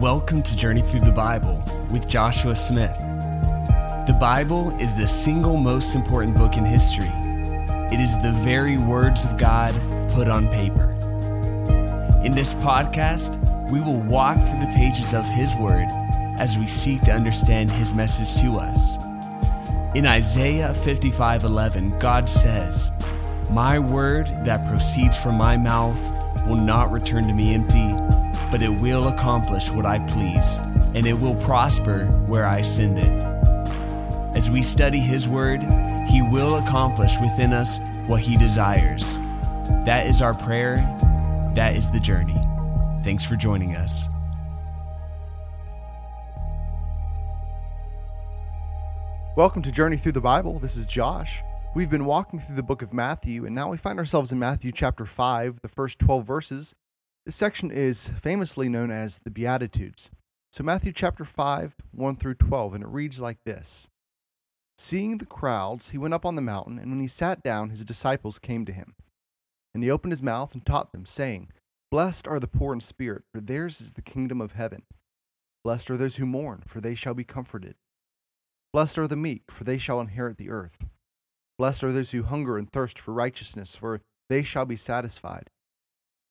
Welcome to Journey Through the Bible with Joshua Smith. The Bible is the single most important book in history. It is the very words of God put on paper. In this podcast, we will walk through the pages of His Word as we seek to understand His message to us. In Isaiah 55:11, God says, "My word that proceeds from my mouth will not return to me empty, but it will accomplish what I please, and it will prosper where I send it." As we study his word, he will accomplish within us what he desires. That is our prayer. That is the journey. Thanks for joining us. Welcome to Journey Through the Bible. This is Josh. We've been walking through the book of Matthew, and now we find ourselves in Matthew chapter 5, the first 12 verses. This section is famously known as the Beatitudes. So, Matthew chapter 5, 1 through 12, and it reads like this Seeing the crowds, he went up on the mountain, and when he sat down, his disciples came to him. And he opened his mouth and taught them, saying, Blessed are the poor in spirit, for theirs is the kingdom of heaven. Blessed are those who mourn, for they shall be comforted. Blessed are the meek, for they shall inherit the earth. Blessed are those who hunger and thirst for righteousness, for they shall be satisfied.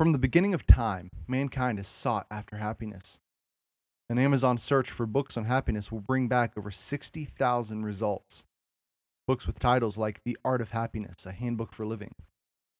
From the beginning of time, mankind has sought after happiness. An Amazon search for books on happiness will bring back over 60,000 results. Books with titles like The Art of Happiness, A Handbook for Living,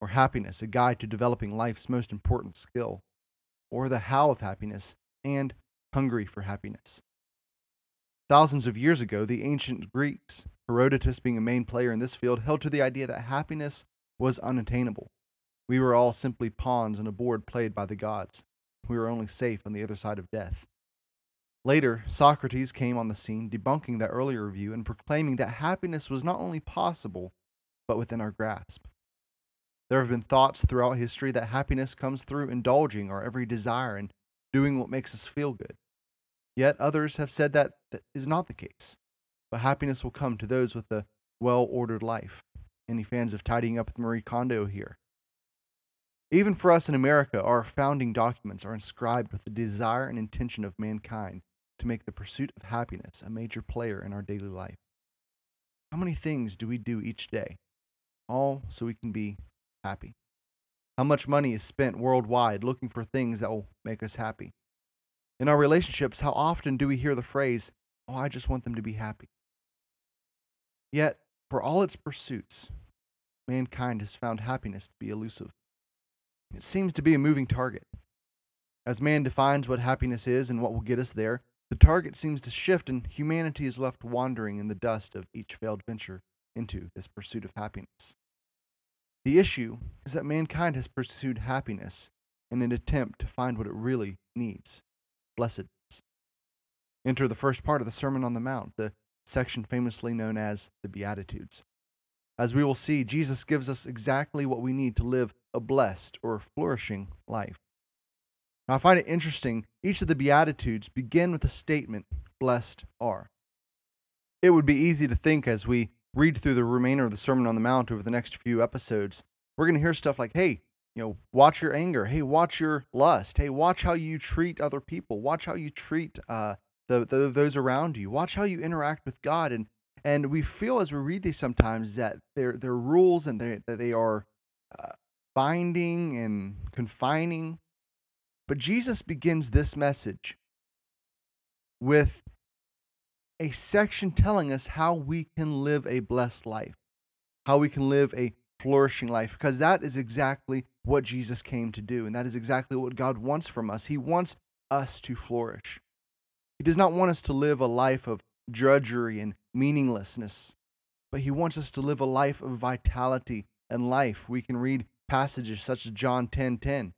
or Happiness, A Guide to Developing Life's Most Important Skill, or The How of Happiness, and Hungry for Happiness. Thousands of years ago, the ancient Greeks, Herodotus being a main player in this field, held to the idea that happiness was unattainable. We were all simply pawns on a board played by the gods. We were only safe on the other side of death. Later, Socrates came on the scene, debunking that earlier view and proclaiming that happiness was not only possible, but within our grasp. There have been thoughts throughout history that happiness comes through indulging our every desire and doing what makes us feel good. Yet others have said that that is not the case, but happiness will come to those with a well ordered life. Any fans of tidying up with Marie Kondo here? Even for us in America, our founding documents are inscribed with the desire and intention of mankind to make the pursuit of happiness a major player in our daily life. How many things do we do each day, all so we can be happy? How much money is spent worldwide looking for things that will make us happy? In our relationships, how often do we hear the phrase, Oh, I just want them to be happy? Yet, for all its pursuits, mankind has found happiness to be elusive. It seems to be a moving target. As man defines what happiness is and what will get us there, the target seems to shift and humanity is left wandering in the dust of each failed venture into this pursuit of happiness. The issue is that mankind has pursued happiness in an attempt to find what it really needs blessedness. Enter the first part of the Sermon on the Mount, the section famously known as the Beatitudes. As we will see, Jesus gives us exactly what we need to live a blessed or flourishing life. Now, I find it interesting, each of the Beatitudes begin with the statement, Blessed are. It would be easy to think as we read through the remainder of the Sermon on the Mount over the next few episodes, we're going to hear stuff like, hey, you know, watch your anger. Hey, watch your lust. Hey, watch how you treat other people. Watch how you treat uh, the, the those around you. Watch how you interact with God. And and we feel as we read these sometimes that they're they're rules and they that they are uh, binding and confining. But Jesus begins this message with a section telling us how we can live a blessed life, how we can live a flourishing life, because that is exactly what Jesus came to do. And that is exactly what God wants from us. He wants us to flourish. He does not want us to live a life of drudgery and meaninglessness, but He wants us to live a life of vitality and life. We can read passages such as John 10 10.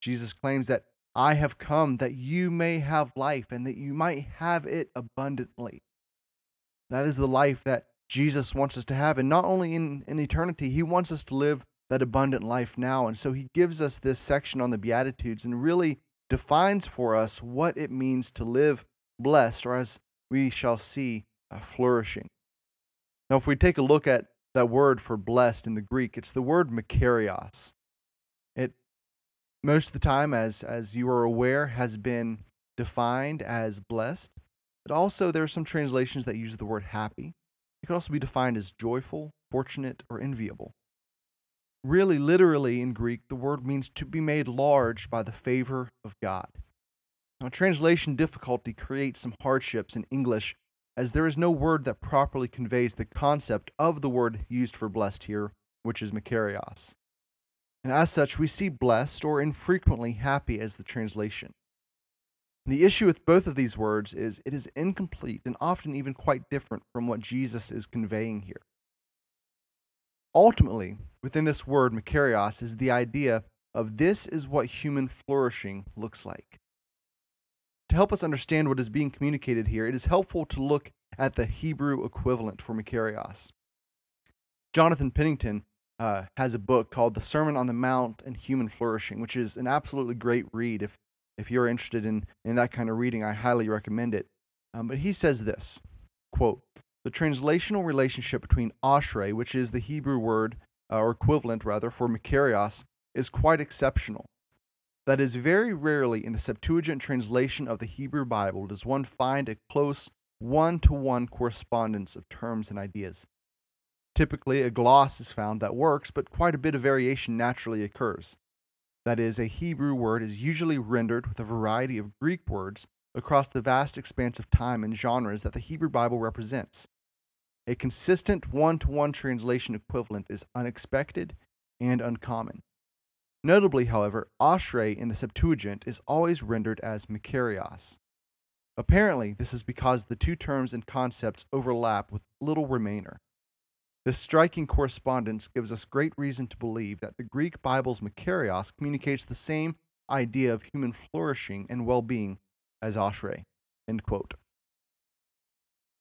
Jesus claims that I have come that you may have life and that you might have it abundantly. That is the life that Jesus wants us to have. And not only in, in eternity, he wants us to live that abundant life now. And so he gives us this section on the Beatitudes and really defines for us what it means to live blessed, or as we shall see, Uh, flourishing. Now, if we take a look at that word for blessed in the Greek, it's the word makarios. It most of the time, as as you are aware, has been defined as blessed. But also there are some translations that use the word happy. It could also be defined as joyful, fortunate, or enviable. Really, literally in Greek, the word means to be made large by the favor of God. Now, translation difficulty creates some hardships in English as there is no word that properly conveys the concept of the word used for blessed here, which is makarios. And as such, we see blessed or infrequently happy as the translation. The issue with both of these words is it is incomplete and often even quite different from what Jesus is conveying here. Ultimately, within this word, makarios, is the idea of this is what human flourishing looks like. To help us understand what is being communicated here, it is helpful to look at the Hebrew equivalent for makarios. Jonathan Pennington uh, has a book called The Sermon on the Mount and Human Flourishing, which is an absolutely great read. If, if you're interested in, in that kind of reading, I highly recommend it. Um, but he says this quote, The translational relationship between ashrei, which is the Hebrew word, uh, or equivalent rather, for makarios, is quite exceptional. That is, very rarely in the Septuagint translation of the Hebrew Bible does one find a close one to one correspondence of terms and ideas. Typically, a gloss is found that works, but quite a bit of variation naturally occurs. That is, a Hebrew word is usually rendered with a variety of Greek words across the vast expanse of time and genres that the Hebrew Bible represents. A consistent one to one translation equivalent is unexpected and uncommon. Notably, however, ashrei in the Septuagint is always rendered as makarios. Apparently, this is because the two terms and concepts overlap with little remainder. This striking correspondence gives us great reason to believe that the Greek Bible's Makarios communicates the same idea of human flourishing and well being as quote.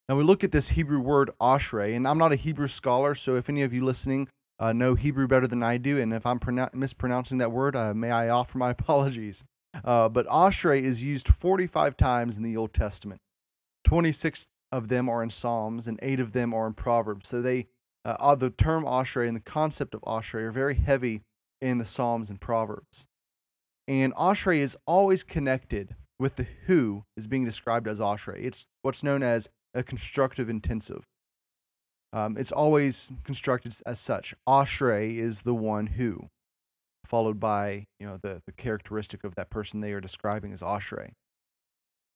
Now we look at this Hebrew word Ashrei, and I'm not a Hebrew scholar, so if any of you listening uh, know Hebrew better than I do, and if I'm pronou- mispronouncing that word, uh, may I offer my apologies. Uh, but Ashrei is used 45 times in the Old Testament. 26 of them are in Psalms, and 8 of them are in Proverbs. So they uh, uh, the term Ashrei and the concept of Ashrei are very heavy in the Psalms and Proverbs. And Ashrei is always connected with the who is being described as Ashrei. It's what's known as a constructive intensive. Um, it's always constructed as such. Ashrei is the one who, followed by you know the, the characteristic of that person they are describing as Ashrei.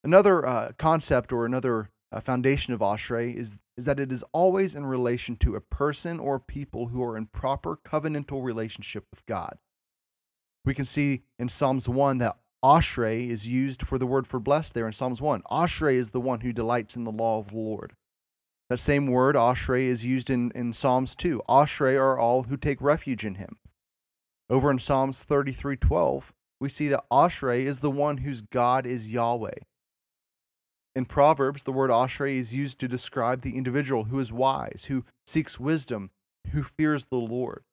Another uh, concept or another uh, foundation of Ashrei is, is that it is always in relation to a person or people who are in proper covenantal relationship with God. We can see in Psalms 1 that Ashrei is used for the word for blessed there in Psalms 1. Ashrei is the one who delights in the law of the Lord. That same word, Ashrei, is used in, in Psalms 2. Ashrei are all who take refuge in him. Over in Psalms 33:12, we see that Ashrei is the one whose God is Yahweh. In Proverbs, the word ashrei is used to describe the individual who is wise, who seeks wisdom, who fears the Lord.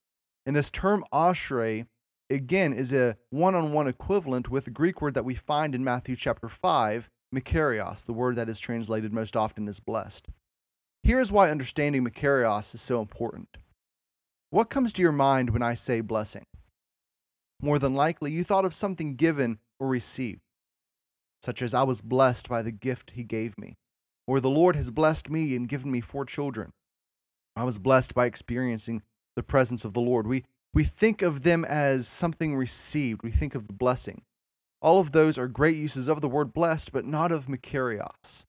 And this term ashrei, again, is a one on one equivalent with the Greek word that we find in Matthew chapter 5, makarios, the word that is translated most often as blessed. Here is why understanding makarios is so important. What comes to your mind when I say blessing? More than likely, you thought of something given or received such as I was blessed by the gift he gave me, or the Lord has blessed me and given me four children. I was blessed by experiencing the presence of the Lord. We, we think of them as something received, we think of the blessing. All of those are great uses of the word blessed, but not of makarios.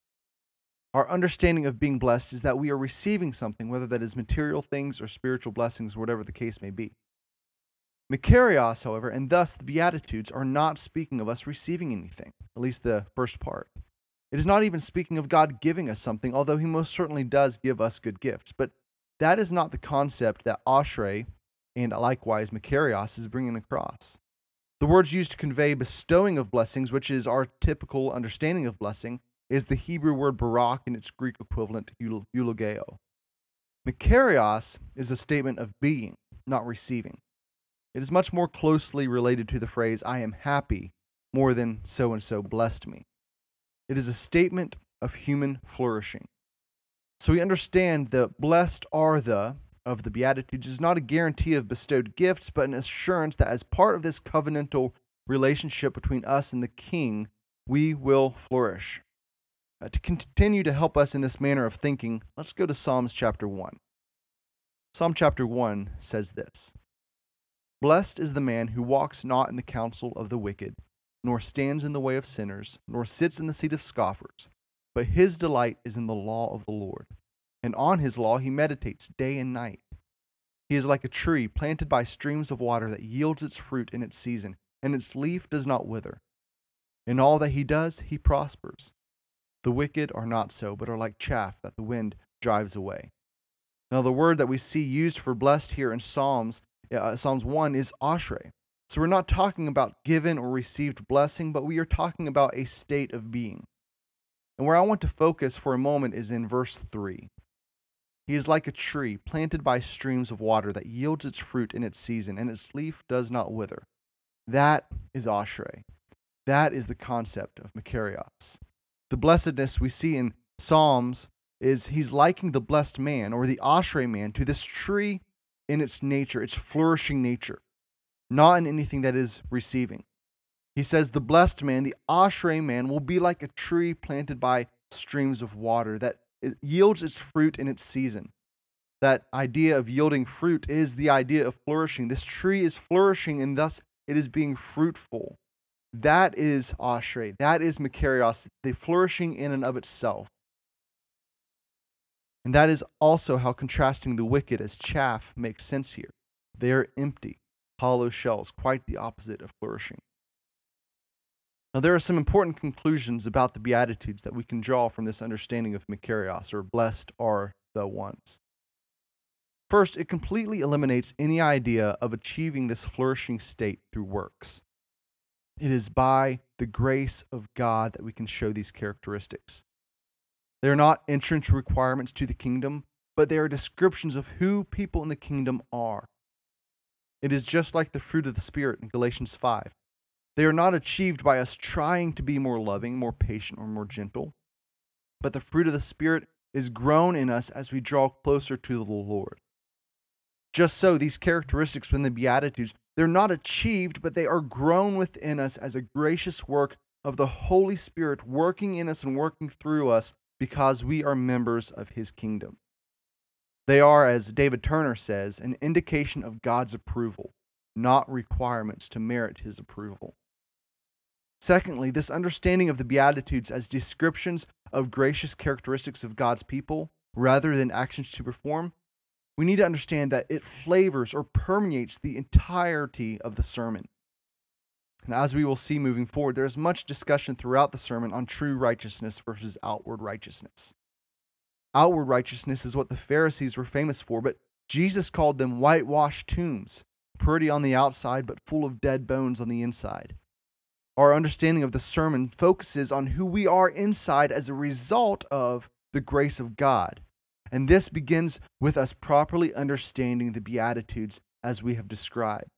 Our understanding of being blessed is that we are receiving something, whether that is material things or spiritual blessings, whatever the case may be. Makarios, however, and thus the Beatitudes are not speaking of us receiving anything, at least the first part. It is not even speaking of God giving us something, although He most certainly does give us good gifts. But that is not the concept that Ashrei and likewise Makarios is bringing across. The words used to convey bestowing of blessings, which is our typical understanding of blessing, is the Hebrew word barak and its Greek equivalent eulogeo. Makarios is a statement of being, not receiving. It is much more closely related to the phrase, I am happy, more than so and so blessed me. It is a statement of human flourishing. So we understand the blessed are the of the Beatitudes is not a guarantee of bestowed gifts, but an assurance that as part of this covenantal relationship between us and the King, we will flourish. Uh, to continue to help us in this manner of thinking, let's go to Psalms chapter 1. Psalm chapter 1 says this Blessed is the man who walks not in the counsel of the wicked, nor stands in the way of sinners, nor sits in the seat of scoffers, but his delight is in the law of the Lord, and on his law he meditates day and night. He is like a tree planted by streams of water that yields its fruit in its season, and its leaf does not wither. In all that he does, he prospers. The wicked are not so, but are like chaff that the wind drives away. Now, the word that we see used for blessed here in Psalms, uh, Psalms 1 is ashrei. So we're not talking about given or received blessing, but we are talking about a state of being. And where I want to focus for a moment is in verse 3. He is like a tree planted by streams of water that yields its fruit in its season, and its leaf does not wither. That is ashrei. That is the concept of Makarios. The blessedness we see in Psalms is he's liking the blessed man or the Ashrei man to this tree in its nature, its flourishing nature, not in anything that is receiving. He says the blessed man, the Ashrei man, will be like a tree planted by streams of water that yields its fruit in its season. That idea of yielding fruit is the idea of flourishing. This tree is flourishing and thus it is being fruitful. That is Ashrei. That is Makarios, the flourishing in and of itself. And that is also how contrasting the wicked as chaff makes sense here. They are empty, hollow shells, quite the opposite of flourishing. Now, there are some important conclusions about the Beatitudes that we can draw from this understanding of Makarios, or blessed are the ones. First, it completely eliminates any idea of achieving this flourishing state through works. It is by the grace of God that we can show these characteristics. They are not entrance requirements to the kingdom, but they are descriptions of who people in the kingdom are. It is just like the fruit of the Spirit in Galatians 5. They are not achieved by us trying to be more loving, more patient, or more gentle, but the fruit of the Spirit is grown in us as we draw closer to the Lord. Just so, these characteristics within the Beatitudes, they're not achieved, but they are grown within us as a gracious work of the Holy Spirit working in us and working through us because we are members of his kingdom. They are, as David Turner says, an indication of God's approval, not requirements to merit his approval. Secondly, this understanding of the Beatitudes as descriptions of gracious characteristics of God's people rather than actions to perform, we need to understand that it flavors or permeates the entirety of the sermon. And as we will see moving forward, there is much discussion throughout the sermon on true righteousness versus outward righteousness. Outward righteousness is what the Pharisees were famous for, but Jesus called them whitewashed tombs, pretty on the outside, but full of dead bones on the inside. Our understanding of the sermon focuses on who we are inside as a result of the grace of God. And this begins with us properly understanding the Beatitudes as we have described.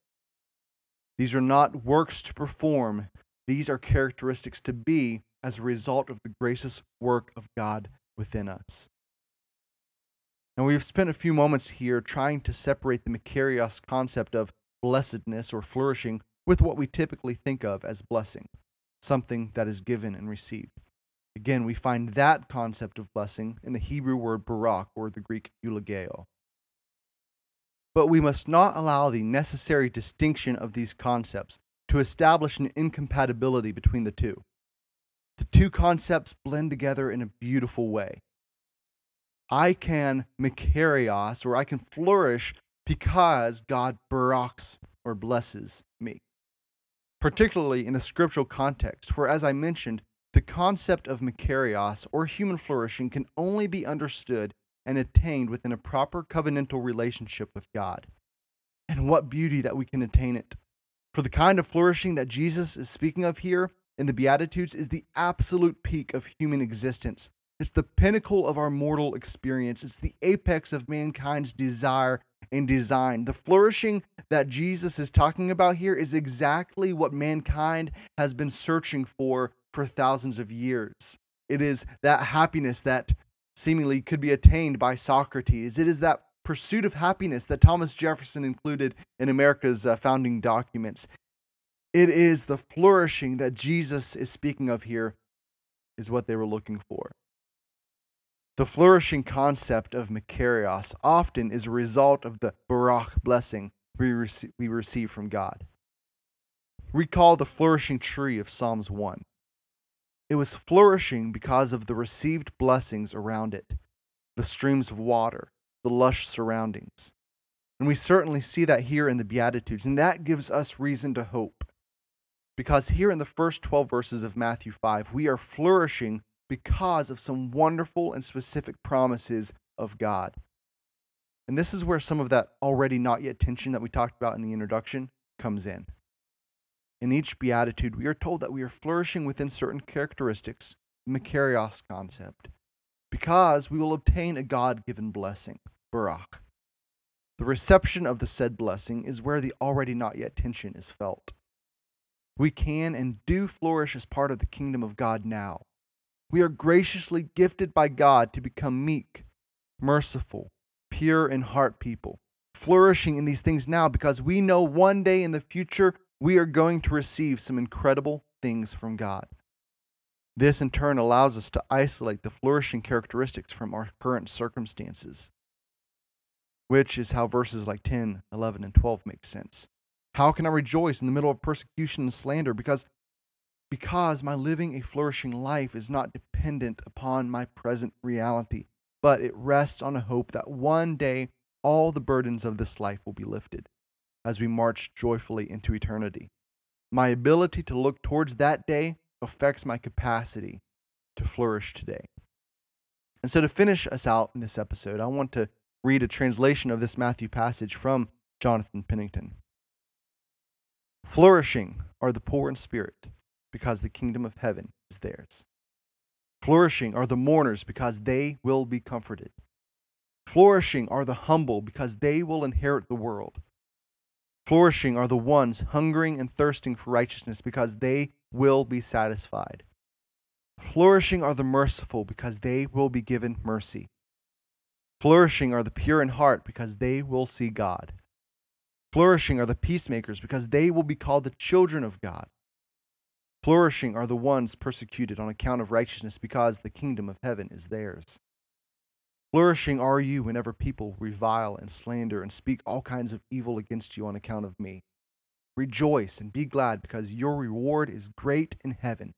These are not works to perform, these are characteristics to be as a result of the gracious work of God within us. And we've spent a few moments here trying to separate the Makarios concept of blessedness or flourishing with what we typically think of as blessing, something that is given and received. Again, we find that concept of blessing in the Hebrew word barak or the Greek eulogeo. But we must not allow the necessary distinction of these concepts to establish an incompatibility between the two. The two concepts blend together in a beautiful way. I can makarios, or I can flourish because God baraks or blesses me. Particularly in the scriptural context, for as I mentioned, the concept of makarios or human flourishing can only be understood and attained within a proper covenantal relationship with God. And what beauty that we can attain it. For the kind of flourishing that Jesus is speaking of here in the Beatitudes is the absolute peak of human existence. It's the pinnacle of our mortal experience. It's the apex of mankind's desire and design. The flourishing that Jesus is talking about here is exactly what mankind has been searching for for thousands of years. It is that happiness that seemingly could be attained by Socrates. It is that pursuit of happiness that Thomas Jefferson included in America's uh, founding documents. It is the flourishing that Jesus is speaking of here, is what they were looking for. The flourishing concept of Makarios often is a result of the Baruch blessing we, rec- we receive from God. Recall the flourishing tree of Psalms 1. It was flourishing because of the received blessings around it, the streams of water, the lush surroundings. And we certainly see that here in the Beatitudes, and that gives us reason to hope. Because here in the first 12 verses of Matthew 5, we are flourishing because of some wonderful and specific promises of God. And this is where some of that already not yet tension that we talked about in the introduction comes in. In each beatitude, we are told that we are flourishing within certain characteristics, the Makarios concept, because we will obtain a God given blessing, Barak. The reception of the said blessing is where the already not yet tension is felt. We can and do flourish as part of the kingdom of God now. We are graciously gifted by God to become meek, merciful, pure in heart people, flourishing in these things now because we know one day in the future we are going to receive some incredible things from God. This in turn allows us to isolate the flourishing characteristics from our current circumstances, which is how verses like 10, 11, and 12 make sense. How can I rejoice in the middle of persecution and slander? Because because my living a flourishing life is not dependent upon my present reality, but it rests on a hope that one day all the burdens of this life will be lifted as we march joyfully into eternity. My ability to look towards that day affects my capacity to flourish today. And so, to finish us out in this episode, I want to read a translation of this Matthew passage from Jonathan Pennington. Flourishing are the poor in spirit, because the kingdom of heaven is theirs. Flourishing are the mourners, because they will be comforted. Flourishing are the humble, because they will inherit the world. Flourishing are the ones hungering and thirsting for righteousness because they will be satisfied. Flourishing are the merciful because they will be given mercy. Flourishing are the pure in heart because they will see God. Flourishing are the peacemakers because they will be called the children of God. Flourishing are the ones persecuted on account of righteousness because the kingdom of heaven is theirs. Flourishing are you whenever people revile and slander and speak all kinds of evil against you on account of me. Rejoice and be glad because your reward is great in heaven.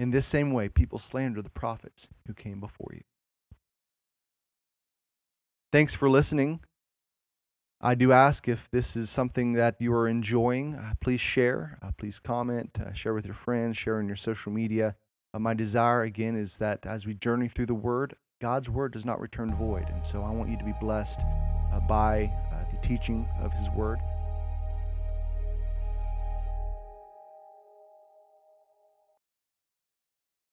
In this same way, people slander the prophets who came before you. Thanks for listening. I do ask if this is something that you are enjoying, uh, please share, uh, please comment, uh, share with your friends, share on your social media. Uh, my desire, again, is that as we journey through the Word, God's word does not return void. And so I want you to be blessed uh, by uh, the teaching of his word.